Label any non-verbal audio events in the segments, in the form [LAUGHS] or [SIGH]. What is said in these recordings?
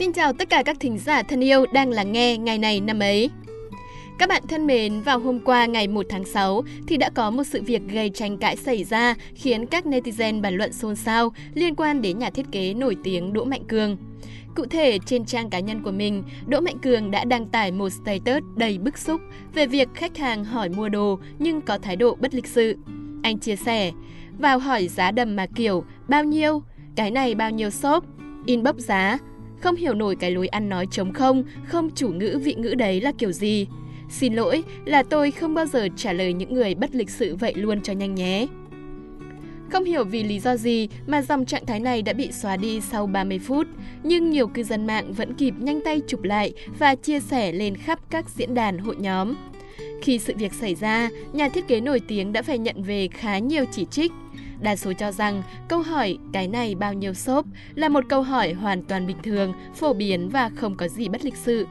Xin chào tất cả các thính giả thân yêu đang lắng nghe ngày này năm ấy. Các bạn thân mến, vào hôm qua ngày 1 tháng 6 thì đã có một sự việc gây tranh cãi xảy ra khiến các netizen bàn luận xôn xao liên quan đến nhà thiết kế nổi tiếng Đỗ Mạnh Cường. Cụ thể, trên trang cá nhân của mình, Đỗ Mạnh Cường đã đăng tải một status đầy bức xúc về việc khách hàng hỏi mua đồ nhưng có thái độ bất lịch sự. Anh chia sẻ, vào hỏi giá đầm mà kiểu, bao nhiêu? Cái này bao nhiêu shop? Inbox giá, không hiểu nổi cái lối ăn nói trống không, không chủ ngữ vị ngữ đấy là kiểu gì. Xin lỗi là tôi không bao giờ trả lời những người bất lịch sự vậy luôn cho nhanh nhé. Không hiểu vì lý do gì mà dòng trạng thái này đã bị xóa đi sau 30 phút, nhưng nhiều cư dân mạng vẫn kịp nhanh tay chụp lại và chia sẻ lên khắp các diễn đàn hội nhóm. Khi sự việc xảy ra, nhà thiết kế nổi tiếng đã phải nhận về khá nhiều chỉ trích. Đa số cho rằng câu hỏi cái này bao nhiêu xốp là một câu hỏi hoàn toàn bình thường, phổ biến và không có gì bất lịch sự.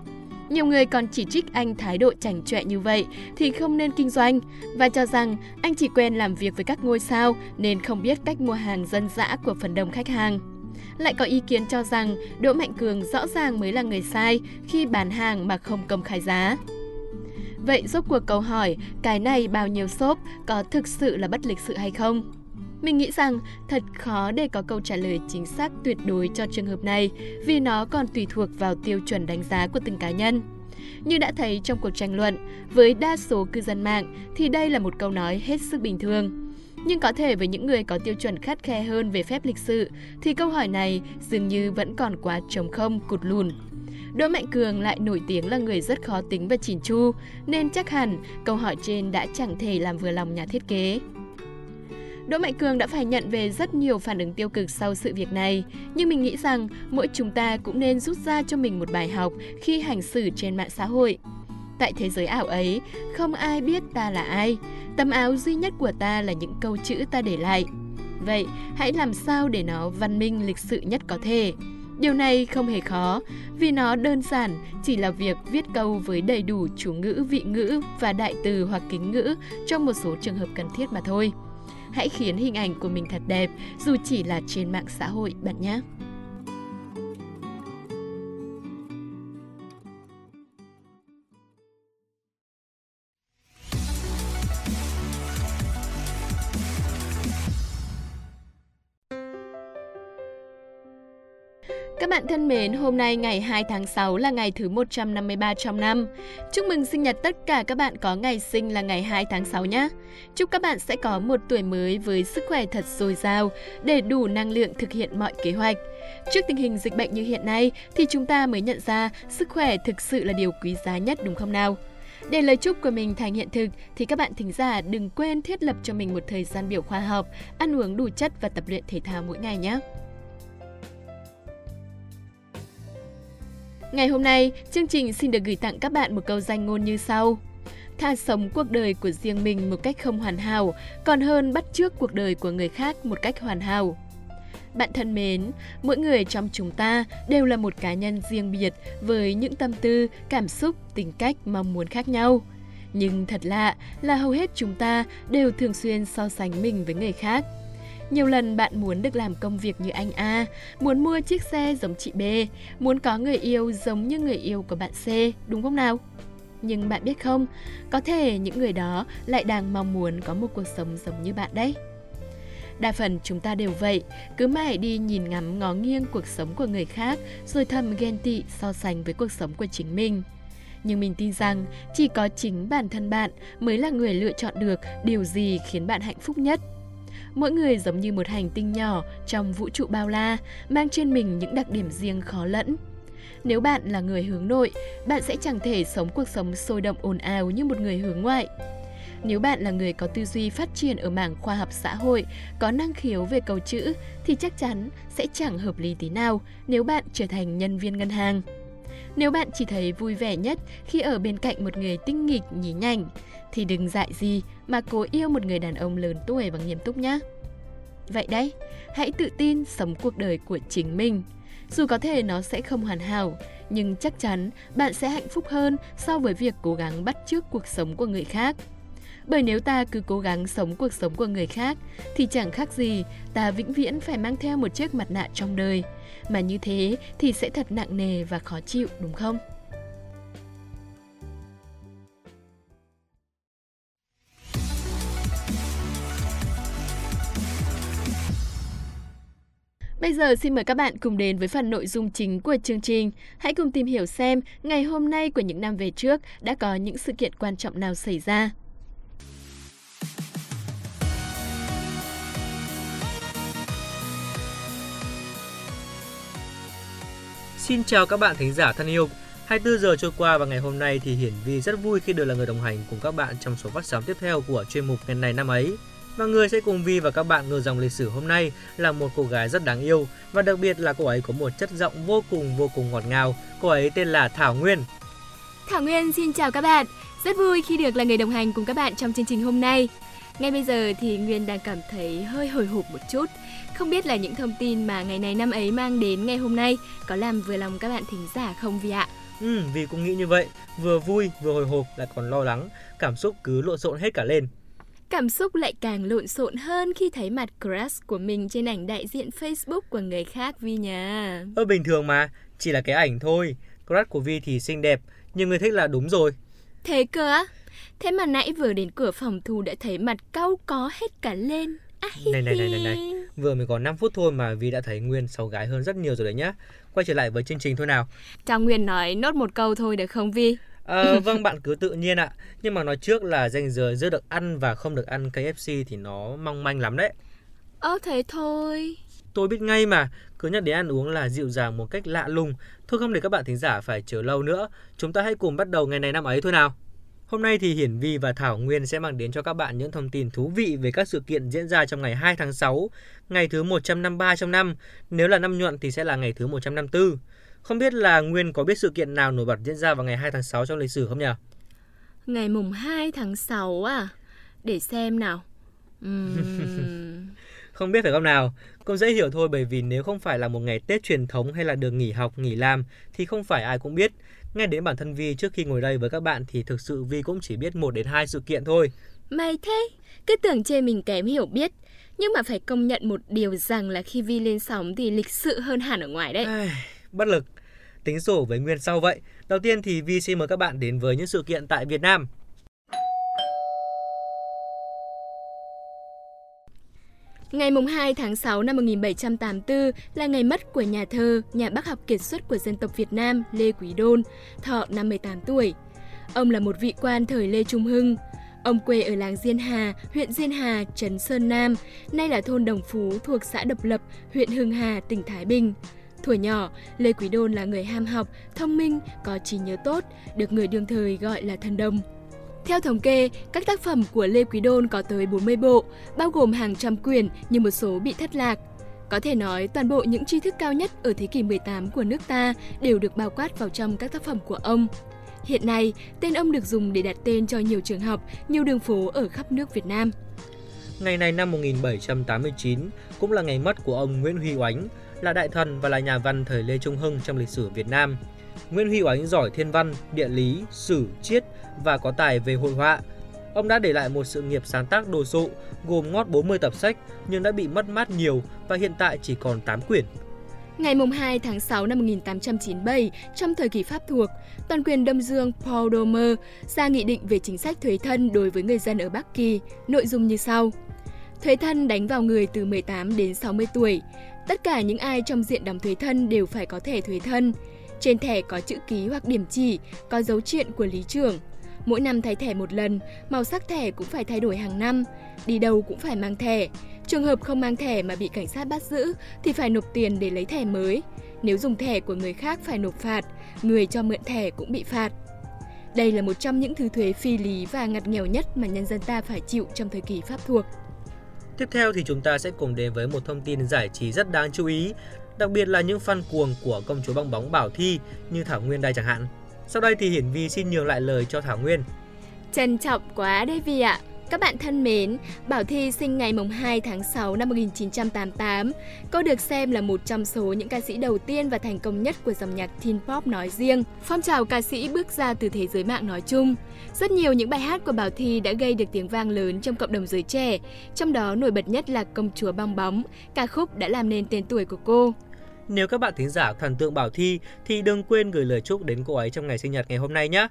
Nhiều người còn chỉ trích anh thái độ chảnh chọe như vậy thì không nên kinh doanh và cho rằng anh chỉ quen làm việc với các ngôi sao nên không biết cách mua hàng dân dã của phần đông khách hàng. Lại có ý kiến cho rằng Đỗ Mạnh Cường rõ ràng mới là người sai khi bán hàng mà không công khai giá. Vậy rốt cuộc câu hỏi cái này bao nhiêu xốp có thực sự là bất lịch sự hay không? Mình nghĩ rằng thật khó để có câu trả lời chính xác tuyệt đối cho trường hợp này vì nó còn tùy thuộc vào tiêu chuẩn đánh giá của từng cá nhân. Như đã thấy trong cuộc tranh luận, với đa số cư dân mạng thì đây là một câu nói hết sức bình thường. Nhưng có thể với những người có tiêu chuẩn khắt khe hơn về phép lịch sự thì câu hỏi này dường như vẫn còn quá trống không, cụt lùn. Đỗ Mạnh Cường lại nổi tiếng là người rất khó tính và chỉn chu, nên chắc hẳn câu hỏi trên đã chẳng thể làm vừa lòng nhà thiết kế. Đỗ Mạnh Cường đã phải nhận về rất nhiều phản ứng tiêu cực sau sự việc này, nhưng mình nghĩ rằng mỗi chúng ta cũng nên rút ra cho mình một bài học khi hành xử trên mạng xã hội. Tại thế giới ảo ấy, không ai biết ta là ai, tấm áo duy nhất của ta là những câu chữ ta để lại. Vậy, hãy làm sao để nó văn minh lịch sự nhất có thể. Điều này không hề khó, vì nó đơn giản chỉ là việc viết câu với đầy đủ chủ ngữ, vị ngữ và đại từ hoặc kính ngữ trong một số trường hợp cần thiết mà thôi. Hãy khiến hình ảnh của mình thật đẹp, dù chỉ là trên mạng xã hội bạn nhé. Các bạn thân mến, hôm nay ngày 2 tháng 6 là ngày thứ 153 trong năm. Chúc mừng sinh nhật tất cả các bạn có ngày sinh là ngày 2 tháng 6 nhé. Chúc các bạn sẽ có một tuổi mới với sức khỏe thật dồi dào để đủ năng lượng thực hiện mọi kế hoạch. Trước tình hình dịch bệnh như hiện nay thì chúng ta mới nhận ra sức khỏe thực sự là điều quý giá nhất đúng không nào? Để lời chúc của mình thành hiện thực thì các bạn thính giả đừng quên thiết lập cho mình một thời gian biểu khoa học, ăn uống đủ chất và tập luyện thể thao mỗi ngày nhé. Ngày hôm nay, chương trình xin được gửi tặng các bạn một câu danh ngôn như sau. tha sống cuộc đời của riêng mình một cách không hoàn hảo, còn hơn bắt chước cuộc đời của người khác một cách hoàn hảo. Bạn thân mến, mỗi người trong chúng ta đều là một cá nhân riêng biệt với những tâm tư, cảm xúc, tính cách, mong muốn khác nhau. Nhưng thật lạ là hầu hết chúng ta đều thường xuyên so sánh mình với người khác – nhiều lần bạn muốn được làm công việc như anh A, muốn mua chiếc xe giống chị B, muốn có người yêu giống như người yêu của bạn C, đúng không nào? Nhưng bạn biết không, có thể những người đó lại đang mong muốn có một cuộc sống giống như bạn đấy. Đa phần chúng ta đều vậy, cứ mãi đi nhìn ngắm ngó nghiêng cuộc sống của người khác rồi thầm ghen tị so sánh với cuộc sống của chính mình. Nhưng mình tin rằng chỉ có chính bản thân bạn mới là người lựa chọn được điều gì khiến bạn hạnh phúc nhất Mỗi người giống như một hành tinh nhỏ trong vũ trụ bao la, mang trên mình những đặc điểm riêng khó lẫn. Nếu bạn là người hướng nội, bạn sẽ chẳng thể sống cuộc sống sôi động ồn ào như một người hướng ngoại. Nếu bạn là người có tư duy phát triển ở mảng khoa học xã hội, có năng khiếu về cầu chữ thì chắc chắn sẽ chẳng hợp lý tí nào nếu bạn trở thành nhân viên ngân hàng. Nếu bạn chỉ thấy vui vẻ nhất khi ở bên cạnh một người tinh nghịch nhí nhảnh, thì đừng dại gì mà cố yêu một người đàn ông lớn tuổi và nghiêm túc nhé. Vậy đấy, hãy tự tin sống cuộc đời của chính mình. Dù có thể nó sẽ không hoàn hảo, nhưng chắc chắn bạn sẽ hạnh phúc hơn so với việc cố gắng bắt chước cuộc sống của người khác. Bởi nếu ta cứ cố gắng sống cuộc sống của người khác, thì chẳng khác gì ta vĩnh viễn phải mang theo một chiếc mặt nạ trong đời. Mà như thế thì sẽ thật nặng nề và khó chịu, đúng không? Bây giờ xin mời các bạn cùng đến với phần nội dung chính của chương trình. Hãy cùng tìm hiểu xem ngày hôm nay của những năm về trước đã có những sự kiện quan trọng nào xảy ra. Xin chào các bạn thính giả thân yêu. 24 giờ trôi qua và ngày hôm nay thì Hiển Vi rất vui khi được là người đồng hành cùng các bạn trong số phát sóng tiếp theo của chuyên mục ngày này năm ấy. Và người sẽ cùng Vi và các bạn ngược dòng lịch sử hôm nay là một cô gái rất đáng yêu và đặc biệt là cô ấy có một chất giọng vô cùng vô cùng ngọt ngào. Cô ấy tên là Thảo Nguyên. Thảo Nguyên, xin chào các bạn. Rất vui khi được là người đồng hành cùng các bạn trong chương trình hôm nay. Ngay bây giờ thì Nguyên đang cảm thấy hơi hồi hộp một chút. Không biết là những thông tin mà ngày này năm ấy mang đến ngày hôm nay có làm vừa lòng các bạn thính giả không Vi ạ? Ừ, vì cũng nghĩ như vậy, vừa vui vừa hồi hộp lại còn lo lắng, cảm xúc cứ lộn xộn hết cả lên. Cảm xúc lại càng lộn xộn hơn khi thấy mặt crush của mình trên ảnh đại diện Facebook của người khác Vi nhà. Ơ bình thường mà, chỉ là cái ảnh thôi. Crush của Vi thì xinh đẹp, nhưng người thích là đúng rồi. Thế cơ á? Thế mà nãy vừa đến cửa phòng thu đã thấy mặt cau có hết cả lên. À, này này này này này, vừa mới có 5 phút thôi mà Vi đã thấy Nguyên sâu gái hơn rất nhiều rồi đấy nhá. Quay trở lại với chương trình thôi nào. Cho Nguyên nói nốt một câu thôi được không Vi? À, [LAUGHS] vâng bạn cứ tự nhiên ạ. Nhưng mà nói trước là danh giới giữa được ăn và không được ăn KFC thì nó mong manh lắm đấy. Ơ thế thôi. Tôi biết ngay mà, cứ nhắc đến ăn uống là dịu dàng một cách lạ lùng. Thôi không để các bạn thính giả phải chờ lâu nữa, chúng ta hãy cùng bắt đầu ngày này năm ấy thôi nào. Hôm nay thì Hiển Vi và Thảo Nguyên sẽ mang đến cho các bạn những thông tin thú vị về các sự kiện diễn ra trong ngày 2 tháng 6, ngày thứ 153 trong năm. Nếu là năm nhuận thì sẽ là ngày thứ 154. Không biết là Nguyên có biết sự kiện nào nổi bật diễn ra vào ngày 2 tháng 6 trong lịch sử không nhỉ? Ngày mùng 2 tháng 6 à? Để xem nào. Uhm... [LAUGHS] không biết phải không nào? Cũng dễ hiểu thôi bởi vì nếu không phải là một ngày Tết truyền thống hay là được nghỉ học, nghỉ làm thì không phải ai cũng biết. Nghe đến bản thân Vi trước khi ngồi đây với các bạn thì thực sự Vi cũng chỉ biết một đến hai sự kiện thôi. May thế, cứ tưởng chê mình kém hiểu biết. Nhưng mà phải công nhận một điều rằng là khi Vi lên sóng thì lịch sự hơn hẳn ở ngoài đấy. Bất lực. Tính sổ với Nguyên sau vậy. Đầu tiên thì Vi xin mời các bạn đến với những sự kiện tại Việt Nam. Ngày 2 tháng 6 năm 1784 là ngày mất của nhà thơ, nhà bác học kiệt xuất của dân tộc Việt Nam Lê Quý Đôn, thọ 58 tuổi. Ông là một vị quan thời Lê Trung Hưng. Ông quê ở làng Diên Hà, huyện Diên Hà, Trấn Sơn Nam, nay là thôn Đồng Phú thuộc xã Độc Lập, huyện Hưng Hà, tỉnh Thái Bình. Thuở nhỏ, Lê Quý Đôn là người ham học, thông minh, có trí nhớ tốt, được người đương thời gọi là thần đồng. Theo thống kê, các tác phẩm của Lê Quý Đôn có tới 40 bộ, bao gồm hàng trăm quyển nhưng một số bị thất lạc. Có thể nói toàn bộ những tri thức cao nhất ở thế kỷ 18 của nước ta đều được bao quát vào trong các tác phẩm của ông. Hiện nay, tên ông được dùng để đặt tên cho nhiều trường học, nhiều đường phố ở khắp nước Việt Nam. Ngày này năm 1789 cũng là ngày mất của ông Nguyễn Huy Oánh, là đại thần và là nhà văn thời Lê Trung Hưng trong lịch sử Việt Nam. Nguyễn Huy Oánh giỏi thiên văn, địa lý, sử, triết và có tài về hội họa. Ông đã để lại một sự nghiệp sáng tác đồ sộ gồm ngót 40 tập sách nhưng đã bị mất mát nhiều và hiện tại chỉ còn 8 quyển. Ngày 2 tháng 6 năm 1897, trong thời kỳ Pháp thuộc, toàn quyền Đông Dương Paul Domer ra nghị định về chính sách thuế thân đối với người dân ở Bắc Kỳ, nội dung như sau. Thuế thân đánh vào người từ 18 đến 60 tuổi. Tất cả những ai trong diện đóng thuế thân đều phải có thẻ thuế thân. Trên thẻ có chữ ký hoặc điểm chỉ, có dấu chuyện của lý trưởng. Mỗi năm thay thẻ một lần, màu sắc thẻ cũng phải thay đổi hàng năm. Đi đâu cũng phải mang thẻ. Trường hợp không mang thẻ mà bị cảnh sát bắt giữ thì phải nộp tiền để lấy thẻ mới. Nếu dùng thẻ của người khác phải nộp phạt, người cho mượn thẻ cũng bị phạt. Đây là một trong những thứ thuế phi lý và ngặt nghèo nhất mà nhân dân ta phải chịu trong thời kỳ Pháp thuộc. Tiếp theo thì chúng ta sẽ cùng đến với một thông tin giải trí rất đáng chú ý, đặc biệt là những fan cuồng của công chúa bong bóng Bảo Thi như Thảo Nguyên đây chẳng hạn. Sau đây thì Hiển Vi xin nhường lại lời cho Thảo Nguyên. Trân trọng quá đây Vi ạ. Các bạn thân mến, Bảo Thi sinh ngày 2 tháng 6 năm 1988. Cô được xem là một trong số những ca sĩ đầu tiên và thành công nhất của dòng nhạc teen pop nói riêng. Phong trào ca sĩ bước ra từ thế giới mạng nói chung. Rất nhiều những bài hát của Bảo Thi đã gây được tiếng vang lớn trong cộng đồng giới trẻ, trong đó nổi bật nhất là Công chúa bong bóng, ca khúc đã làm nên tên tuổi của cô. Nếu các bạn thính giả thần tượng Bảo Thi thì đừng quên gửi lời chúc đến cô ấy trong ngày sinh nhật ngày hôm nay nhé.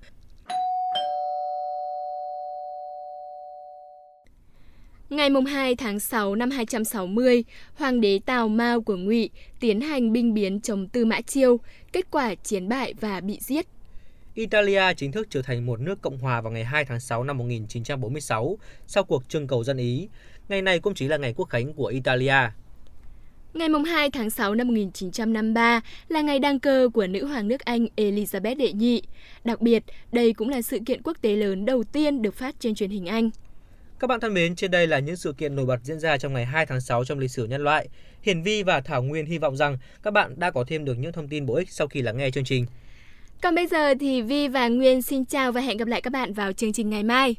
Ngày 2 tháng 6 năm 260, Hoàng đế Tào Mao của Ngụy tiến hành binh biến chống Tư Mã Chiêu, kết quả chiến bại và bị giết. Italia chính thức trở thành một nước cộng hòa vào ngày 2 tháng 6 năm 1946 sau cuộc trưng cầu dân Ý. Ngày này cũng chính là ngày quốc khánh của Italia. Ngày 2 tháng 6 năm 1953 là ngày đăng cơ của nữ hoàng nước Anh Elizabeth đệ nhị. Đặc biệt, đây cũng là sự kiện quốc tế lớn đầu tiên được phát trên truyền hình Anh. Các bạn thân mến, trên đây là những sự kiện nổi bật diễn ra trong ngày 2 tháng 6 trong lịch sử nhân loại. Hiển Vi và Thảo Nguyên hy vọng rằng các bạn đã có thêm được những thông tin bổ ích sau khi lắng nghe chương trình. Còn bây giờ thì Vi và Nguyên xin chào và hẹn gặp lại các bạn vào chương trình ngày mai.